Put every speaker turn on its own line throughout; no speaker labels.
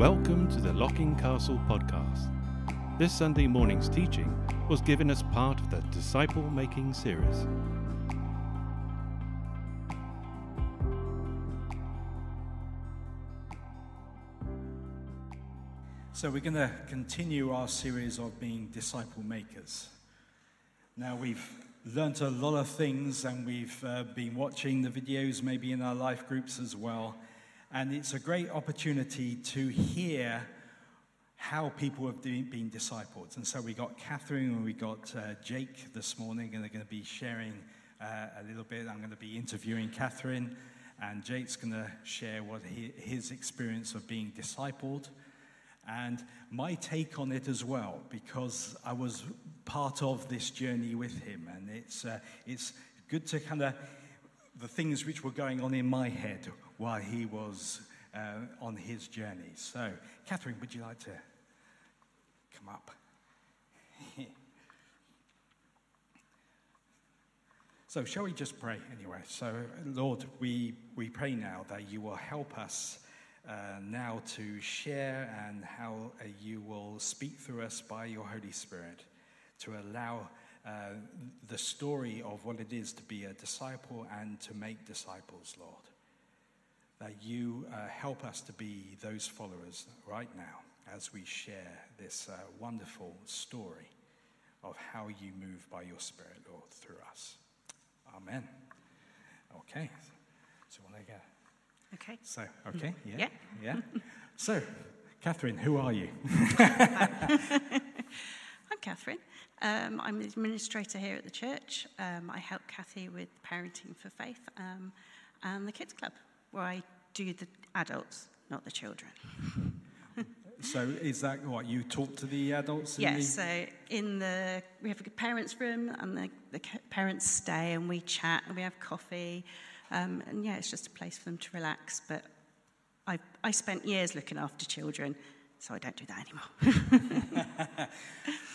Welcome to the Locking Castle podcast. This Sunday morning's teaching was given as part of the Disciple Making series.
So, we're going to continue our series of being disciple makers. Now, we've learnt a lot of things and we've uh, been watching the videos, maybe in our life groups as well. And it's a great opportunity to hear how people have been discipled. And so we got Katherine and we got uh, Jake this morning, and they're going to be sharing uh, a little bit. I'm going to be interviewing Katherine, and Jake's going to share what he, his experience of being discipled and my take on it as well, because I was part of this journey with him, and it's, uh, it's good to kind of the things which were going on in my head while he was uh, on his journey. So, Katherine, would you like to come up? so, shall we just pray anyway? So, Lord, we, we pray now that you will help us. Uh, now to share and how uh, you will speak through us by your Holy Spirit to allow uh, the story of what it is to be a disciple and to make disciples, Lord. That you uh, help us to be those followers right now as we share this uh, wonderful story of how you move by your Spirit, Lord, through us. Amen. Okay. So, want to go?
Okay.
So, okay, yeah.
Yeah.
Yeah. so, Katherine, who are you?
I'm Katherine. Um, I'm the administrator here at the church. Um, I help Kathy with Parenting for Faith um, and the Kids Club, I do the adults, not the children.
so, is that what you talk to the adults?
Yes.
the...
So, in the we have a parents' room, and the, the parents stay, and we chat, and we have coffee, um, and yeah, it's just a place for them to relax. But I I spent years looking after children, so I don't do that anymore.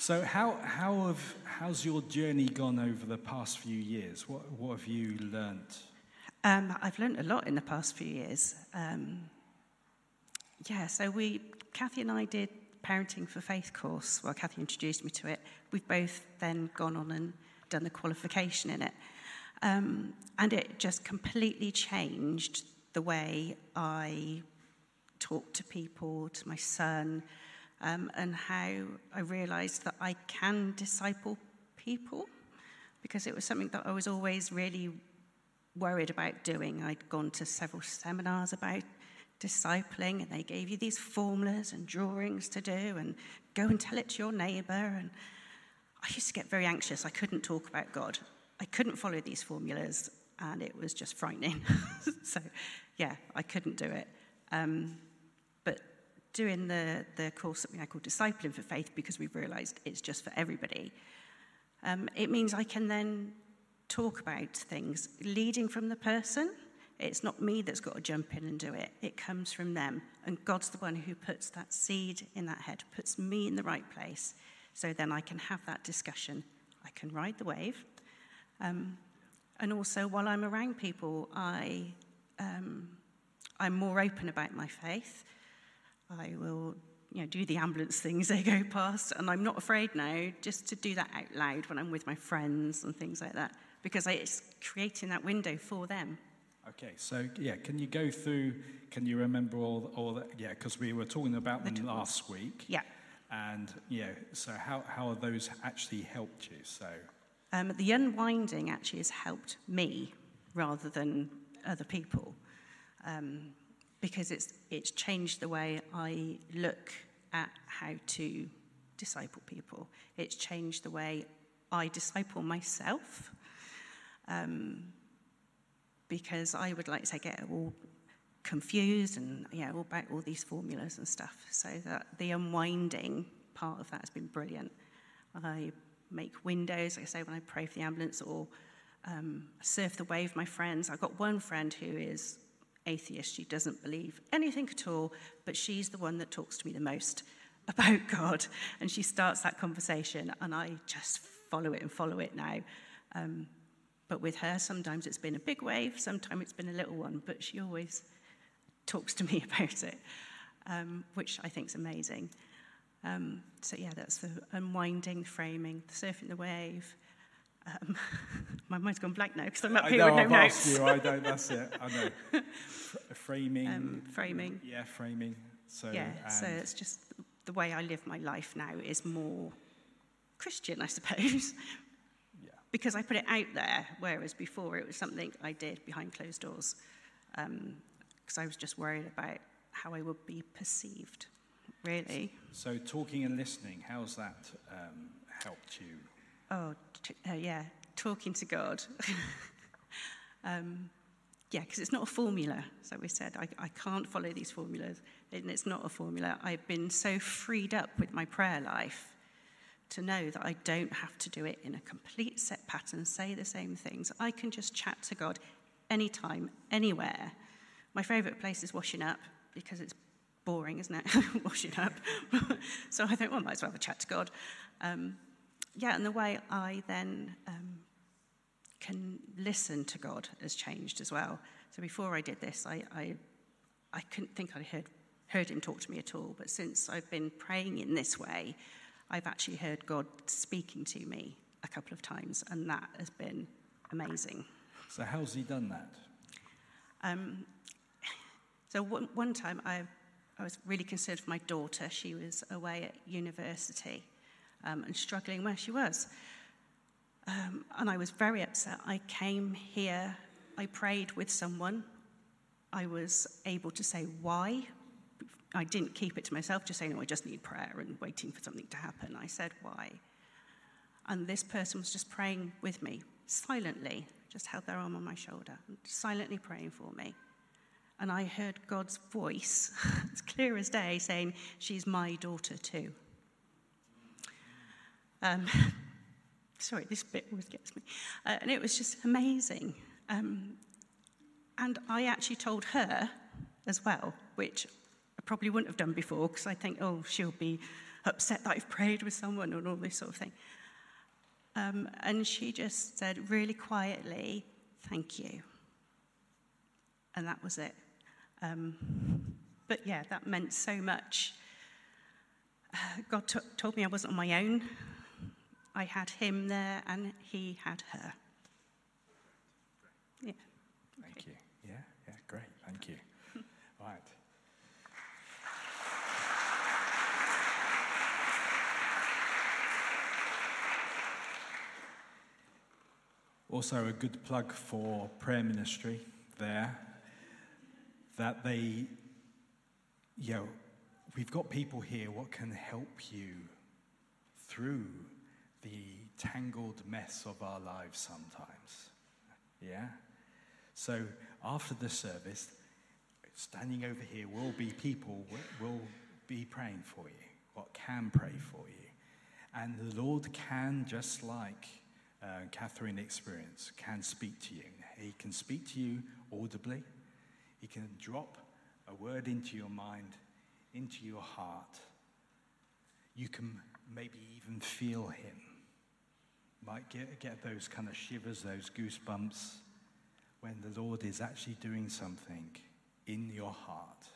so how, how have, how's your journey gone over the past few years? What, what have you learnt?
Um, I've learned a lot in the past few years. Um, yeah, so we, Kathy and I did Parenting for Faith course. Well, Kathy introduced me to it. We've both then gone on and done the qualification in it. Um, and it just completely changed the way I talk to people, to my son, um, and how I realized that I can disciple people because it was something that I was always really worried about doing. I'd gone to several seminars about discipling, and they gave you these formulas and drawings to do, and go and tell it to your neighbor. And I used to get very anxious. I couldn't talk about God. I couldn't follow these formulas, and it was just frightening. so, yeah, I couldn't do it. Um, but doing the, the course that we now call Discipling for Faith, because we've realized it's just for everybody, um, it means I can then talk about things leading from the person. It's not me that's got to jump in and do it, it comes from them. And God's the one who puts that seed in that head, puts me in the right place. So then I can have that discussion. I can ride the wave. Um, and also, while I'm around people, I, um, I'm more open about my faith. I will you know, do the ambulance things they go past, and I'm not afraid now just to do that out loud when I'm with my friends and things like that, because it's creating that window for them.
Okay, so yeah, can you go through? Can you remember all, all that? Yeah, because we were talking about them last week.
Yeah.
And yeah, so how how have those actually helped you? So.
Um, the unwinding actually has helped me rather than other people. Um, because it's, it's changed the way I look at how to disciple people. It's changed the way I disciple myself. Um, because I would like to get all confused and yeah, all about all these formulas and stuff. So that the unwinding part of that has been brilliant. I make windows, like I say, when I pray for the ambulance or um, surf the wave my friends. I've got one friend who is atheist. She doesn't believe anything at all, but she's the one that talks to me the most about God. And she starts that conversation, and I just follow it and follow it now. Um, but with her, sometimes it's been a big wave, sometimes it's been a little one, but she always talks to me about it. um, which I think is amazing. Um, so yeah, that's the unwinding, framing, the surfing the wave. Um, my mind's gone blank now because I'm up
I
here
know,
with no
I've
notes.
asked you, I don't, that's it, I know. Framing.
Um, framing.
Yeah, framing. So,
yeah, so it's just the way I live my life now is more Christian, I suppose. Because I put it out there, whereas before it was something I did behind closed doors, because I was just worried about how I would be perceived, really.
So talking and listening, how's that um, helped you?
Oh, t- uh, yeah, talking to God. um, yeah, because it's not a formula. So we said, I, I can't follow these formulas. And it's not a formula. I've been so freed up with my prayer life to know that I don't have to do it in a complete set pattern, say the same things. I can just chat to God anytime, anywhere. My favourite place is washing up because it's boring, isn't it? washing up. so I think, well, I might as well have a chat to God. Um, yeah, and the way I then um, can listen to God has changed as well. So before I did this, I, I, I couldn't think I'd heard, heard him talk to me at all. But since I've been praying in this way, I've actually heard God speaking to me a couple of times, and that has been amazing.
So, how's He done that?
Um, so, one, one time I, I was really concerned for my daughter. She was away at university um, and struggling where she was. Um, and I was very upset. I came here, I prayed with someone. I was able to say why I didn't keep it to myself, just saying, oh, I just need prayer and waiting for something to happen. I said why. And this person was just praying with me, silently, just held their arm on my shoulder, silently praying for me. And I heard God's voice, as clear as day, saying, She's my daughter too. Um, sorry, this bit always gets me. Uh, and it was just amazing. Um, and I actually told her as well, which probably wouldn't have done before because I think, oh, she'll be upset that I've prayed with someone and all this sort of thing. Um, and she just said really quietly, thank you. And that was it. Um, but yeah, that meant so much. God t- told me I wasn't on my own. I had him there and he had her. Yeah.
Thank you. Yeah, yeah, great. Thank you. right. Also, a good plug for prayer ministry there. That they, you know, we've got people here what can help you through the tangled mess of our lives sometimes. Yeah? So after the service, standing over here will be people will be praying for you, what can pray for you. And the Lord can, just like uh, Katherine experienced, can speak to you. He can speak to you audibly. He can drop a word into your mind, into your heart. You can maybe even feel him. Might get, get those kind of shivers, those goosebumps when the Lord is actually doing something in your heart.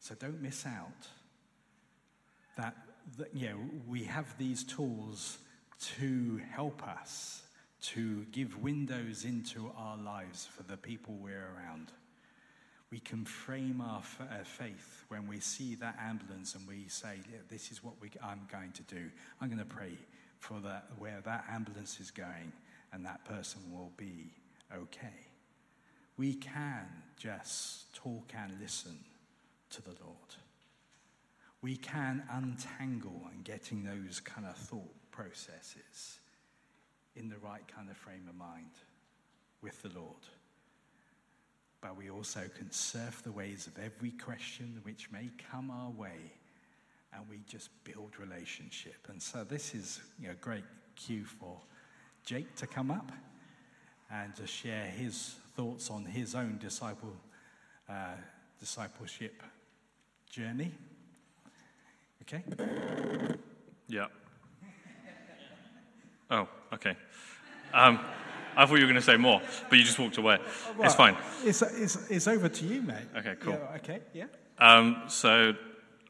So don't miss out that, that you know, we have these tools to help us to give windows into our lives for the people we're around. We can frame our f- uh, faith when we see that ambulance and we say, yeah, This is what we, I'm going to do. I'm going to pray for where that ambulance is going, and that person will be okay. We can just talk and listen to the Lord. We can untangle and getting those kind of thought processes in the right kind of frame of mind with the Lord. But we also can surf the waves of every question which may come our way and we just build relationship. And so this is you know, a great cue for Jake to come up and to share his thoughts on his own disciple, uh, discipleship journey. Okay?
Yeah. Oh, okay. Um, I thought you were going to say more, but you just walked away. It's fine.
It's, it's, it's over to you, mate.
Okay, cool.
Yeah, okay, yeah.
Um, so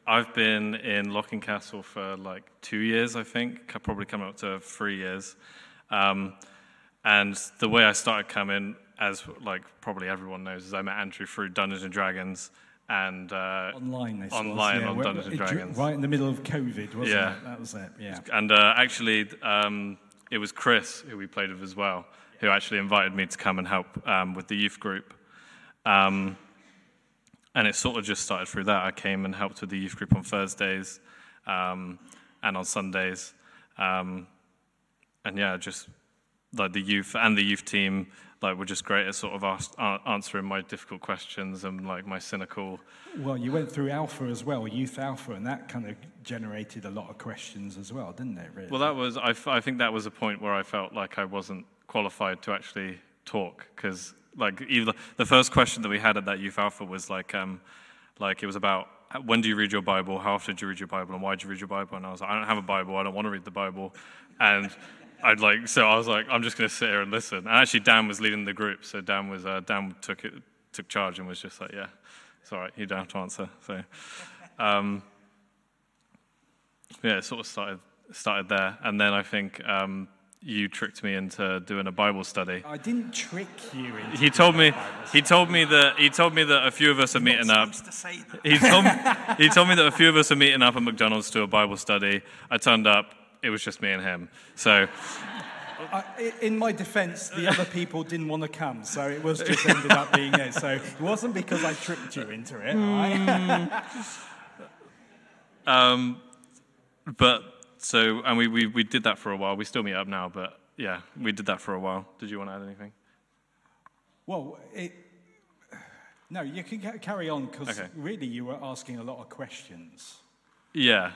I've been in Locking Castle for like two years, I think, probably coming up to three years. Um, and the way I started coming, as like probably everyone knows, is I met Andrew through Dungeons and Dragons and uh,
Online,
online
yeah.
on Dungeons and Dragons.
Right in the middle of COVID, wasn't
Yeah.
it? That was it, yeah.
And uh, actually, um, it was Chris who we played with as well, who actually invited me to come and help um, with the youth group. Um, and it sort of just started through that. I came and helped with the youth group on Thursdays um, and on Sundays. Um, and yeah, just like the youth and the youth team, like were just great at sort of ask, uh, answering my difficult questions and like my cynical.
Well, you went through Alpha as well, Youth Alpha, and that kind of generated a lot of questions as well, didn't it, really?
Well, that was I, f- I think that was a point where I felt like I wasn't qualified to actually talk because like even the first question that we had at that youth alpha was like um, like it was about when do you read your Bible, how often do you read your Bible, and why do you read your Bible? And I was like, I don't have a Bible, I don't want to read the Bible, and I'd like so I was like, I'm just going to sit here and listen. And actually, Dan was leading the group, so Dan was uh, Dan took it took charge and was just like, yeah, it's all right, you don't have to answer. So. Um, yeah, it sort of started started there, and then I think um, you tricked me into doing a Bible study.
I didn't trick you into
He told me he told me that he told me that a few of us are meeting up.
to say that.
He told me, he told me that a few of us are meeting up at McDonald's to do a Bible study. I turned up. It was just me and him. So
I, in my defense, the other people didn't want to come, so it was just ended up being it. So it wasn't because I tricked you into it. right?
Um, but so and we, we we did that for a while. We still meet up now, but yeah, we did that for a while. Did you want to add anything?
Well, it, no, you can carry on because
Okay.
really you were asking a lot of questions.
Yeah.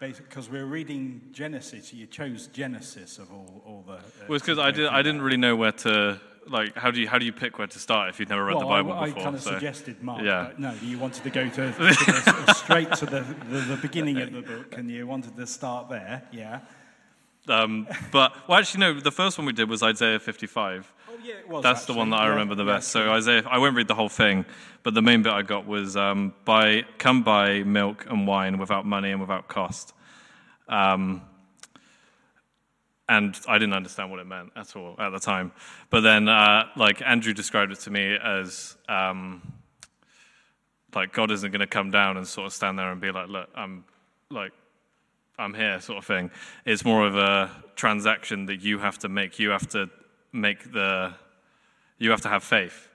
Because we're reading Genesis, you chose Genesis of all, all the. Uh,
Well, it's because I did. I didn't really know where to like. How do you how do you pick where to start if you've never read
well,
the Bible
I,
before?
I kind of
so-
suggested Mark,
yeah.
no, you wanted to go to, to the, straight to the, the, the beginning of the book, and you wanted to start there, yeah.
Um, but well, actually, no. The first one we did was Isaiah 55.
Yeah, was.
That's the one that I remember the best. So Isaiah, I won't read the whole thing, but the main bit I got was um, buy, come buy milk and wine without money and without cost. Um, and I didn't understand what it meant at all at the time. But then, uh, like Andrew described it to me as um, like God isn't going to come down and sort of stand there and be like, "Look, I'm like I'm here," sort of thing. It's more of a transaction that you have to make. You have to make the you have to have faith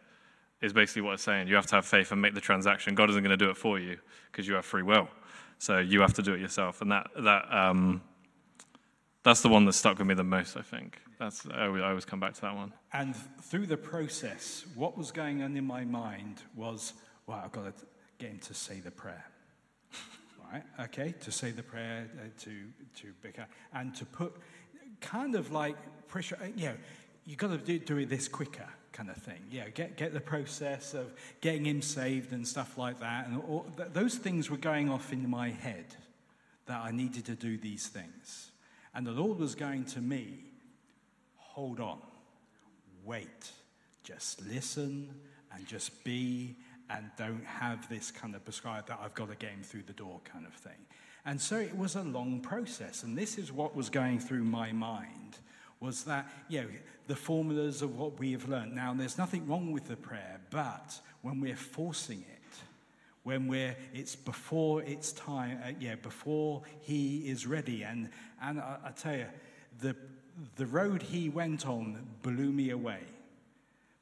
is basically what it's saying. You have to have faith and make the transaction. God isn't going to do it for you because you have free will. So you have to do it yourself. And that that um, that's the one that stuck with me the most i think. That's i always, come back to that one.
And through the process, what was going on in my mind was, well, I've got to get him to say the prayer. right? Okay, to say the prayer, uh, to, to become, and to put kind of like pressure, uh, you know, you've got to do, do it this quicker kind of thing. Yeah, get, get the process of getting him saved and stuff like that. And all, th- those things were going off in my head that I needed to do these things. And the Lord was going to me, hold on wait. Just listen and just be and don't have this kind of prescribed that I've got to get him through the door kind of thing. And so it was a long process. And this is what was going through my mind was that, you know, the formulas of what we have learned. Now, there's nothing wrong with the prayer, but when we're forcing it, when we're it's before it's time uh, yeah before he is ready. And and I, I tell you the the road he went on blew me away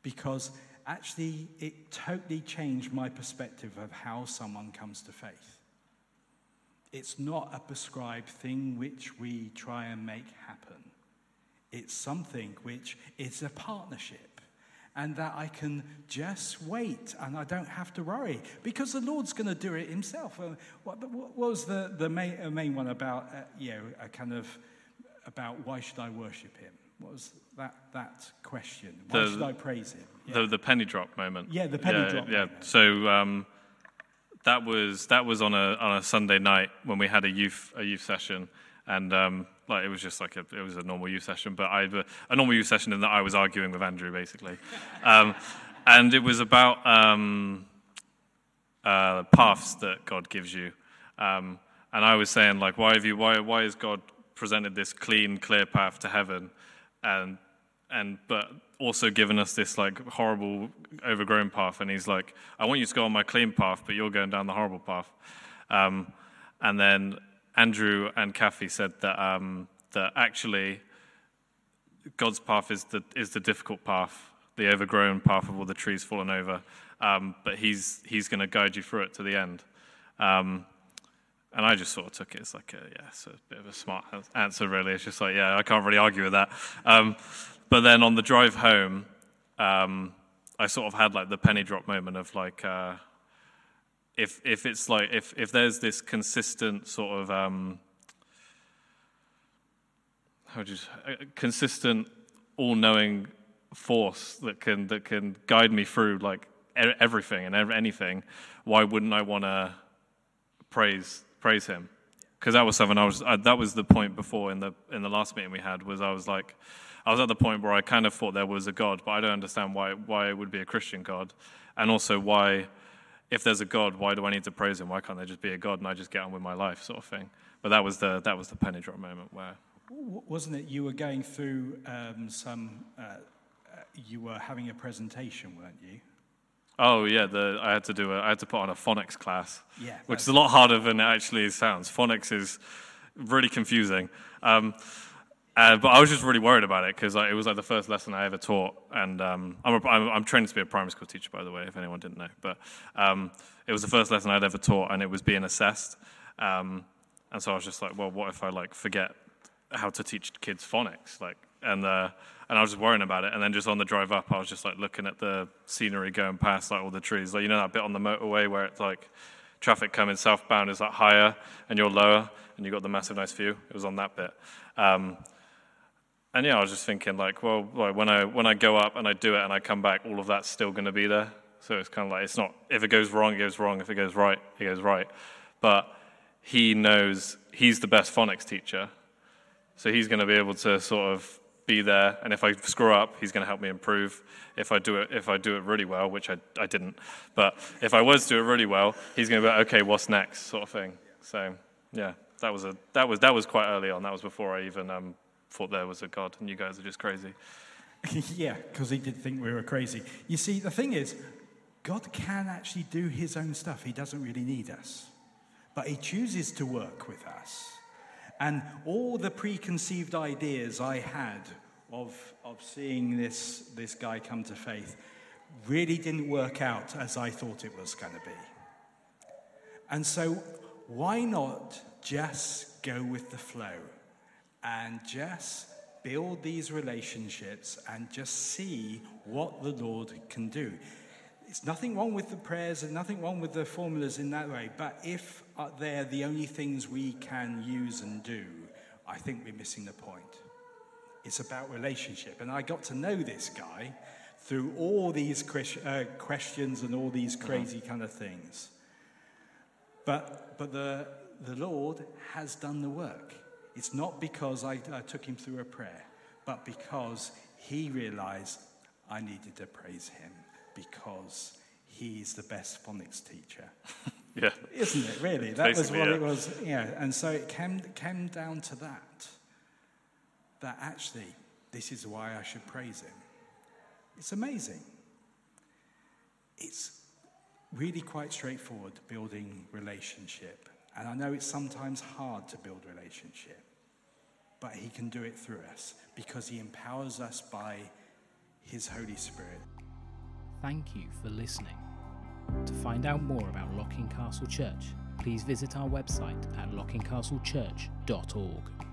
because actually it totally changed my perspective of how someone comes to faith. It's not a prescribed thing which we try and make happen it's something which is a partnership and that I can just wait and I don't have to worry because the Lord's going to do it Himself. Uh, what, what was the, the main, uh, main one about, uh, you know, a kind of about why should I worship Him? What was that, that question? Why
The-
should I praise Him? Yeah.
the, the penny drop moment
Yeah, the penny
yeah,
drop
yeah
moment.
so um, that was that was on a on a sunday night when we had a youth a youth session and um, like it was just like a, it was a normal youth session, but I a normal youth session in that I was arguing with Andrew basically, um, and it was about um, uh, paths that God gives you. Um, and I was saying, like, why have you? Why why has God presented this clean, clear path to heaven, and and but also given us this like horrible, overgrown path? And He's like, I want you to go on my clean path, but you're going down the horrible path. Um, and then Andrew and Kathy said that um, that actually God's path is the is the difficult path, the overgrown path of all the trees fallen over. Um, but He's He's going to guide you through it to the end. Um, and I just sort of took it as like a, yeah, it's a bit of a smart answer, really. It's just like, yeah, I can't really argue with that. Um, but then on the drive home, um, I sort of had like the penny drop moment of like, uh, if, if it's like, if, if there's this consistent sort of, um, how do you, consistent, all knowing force that can, that can guide me through like everything and anything, why wouldn't I want to praise praise Him, because that was something I was. I, that was the point before in the in the last meeting we had. Was I was like, I was at the point where I kind of thought there was a God, but I don't understand why why it would be a Christian God, and also why, if there's a God, why do I need to praise Him? Why can't there just be a God and I just get on with my life, sort of thing? But that was the that was the penny drop moment where.
Wasn't it you were going through um, some? Uh, uh, you were having a presentation, weren't you?
Oh yeah, the, I had to do a, I had to put on a phonics class,
yeah,
which is a lot harder than it actually sounds. Phonics is really confusing, um, uh, but I was just really worried about it because it was like the first lesson I ever taught, and um, I'm, a, I'm, I'm, trained to be a primary school teacher, by the way, if anyone didn't know. But um, it was the first lesson I'd ever taught, and it was being assessed, um, and so I was just like, well, what if I like forget how to teach kids phonics, like, and uh, and I was just worrying about it. And then just on the drive up, I was just like looking at the scenery going past, like all the trees. Like you know that bit on the motorway where it's like traffic coming southbound is like higher and you're lower, and you got the massive nice view. It was on that bit. And yeah, I was just thinking like, well, like when I when I go up and I do it and I come back, all of that's still going to be there. So it's kind of like it's not if it goes wrong, it goes wrong. If it goes right, it goes right. But he knows he's the best phonics teacher, so he's going to be able to sort of be there, and if I screw up, he's going to help me improve. If I do it, if I do it really well, which I, I didn't, but if I was to do it really well, he's going to be like, okay, what's next, sort of thing. So yeah, that was a that was that was quite early on. That was before I even um, thought there was a God, and you guys are just crazy.
yeah, because he did think we were crazy. You see, the thing is, God can actually do his own stuff. He doesn't really need us, but he chooses to work with us. And all the preconceived ideas I had of, of seeing this, this guy come to faith really didn't work out as I thought it was going to be. And so, why not just go with the flow and just build these relationships and just see what the Lord can do? It's nothing wrong with the prayers and nothing wrong with the formulas in that way, but if uh, they're the only things we can use and do, I think we're missing the point. It's about relationship. And I got to know this guy through all these uh, questions and all these uh-huh. crazy kind of things. But, but the, the Lord has done the work. It's not because I, I took him through a prayer, but because he realized I needed to praise him because he's the best phonics teacher.
yeah.
Isn't it, really? That was what yeah. it was. Yeah. And so it came, came down to that. That actually, this is why I should praise him. It's amazing. It's really quite straightforward building relationship. And I know it's sometimes hard to build relationship, but he can do it through us because he empowers us by his Holy Spirit.
Thank you for listening. To find out more about Locking Castle Church, please visit our website at lockingcastlechurch.org.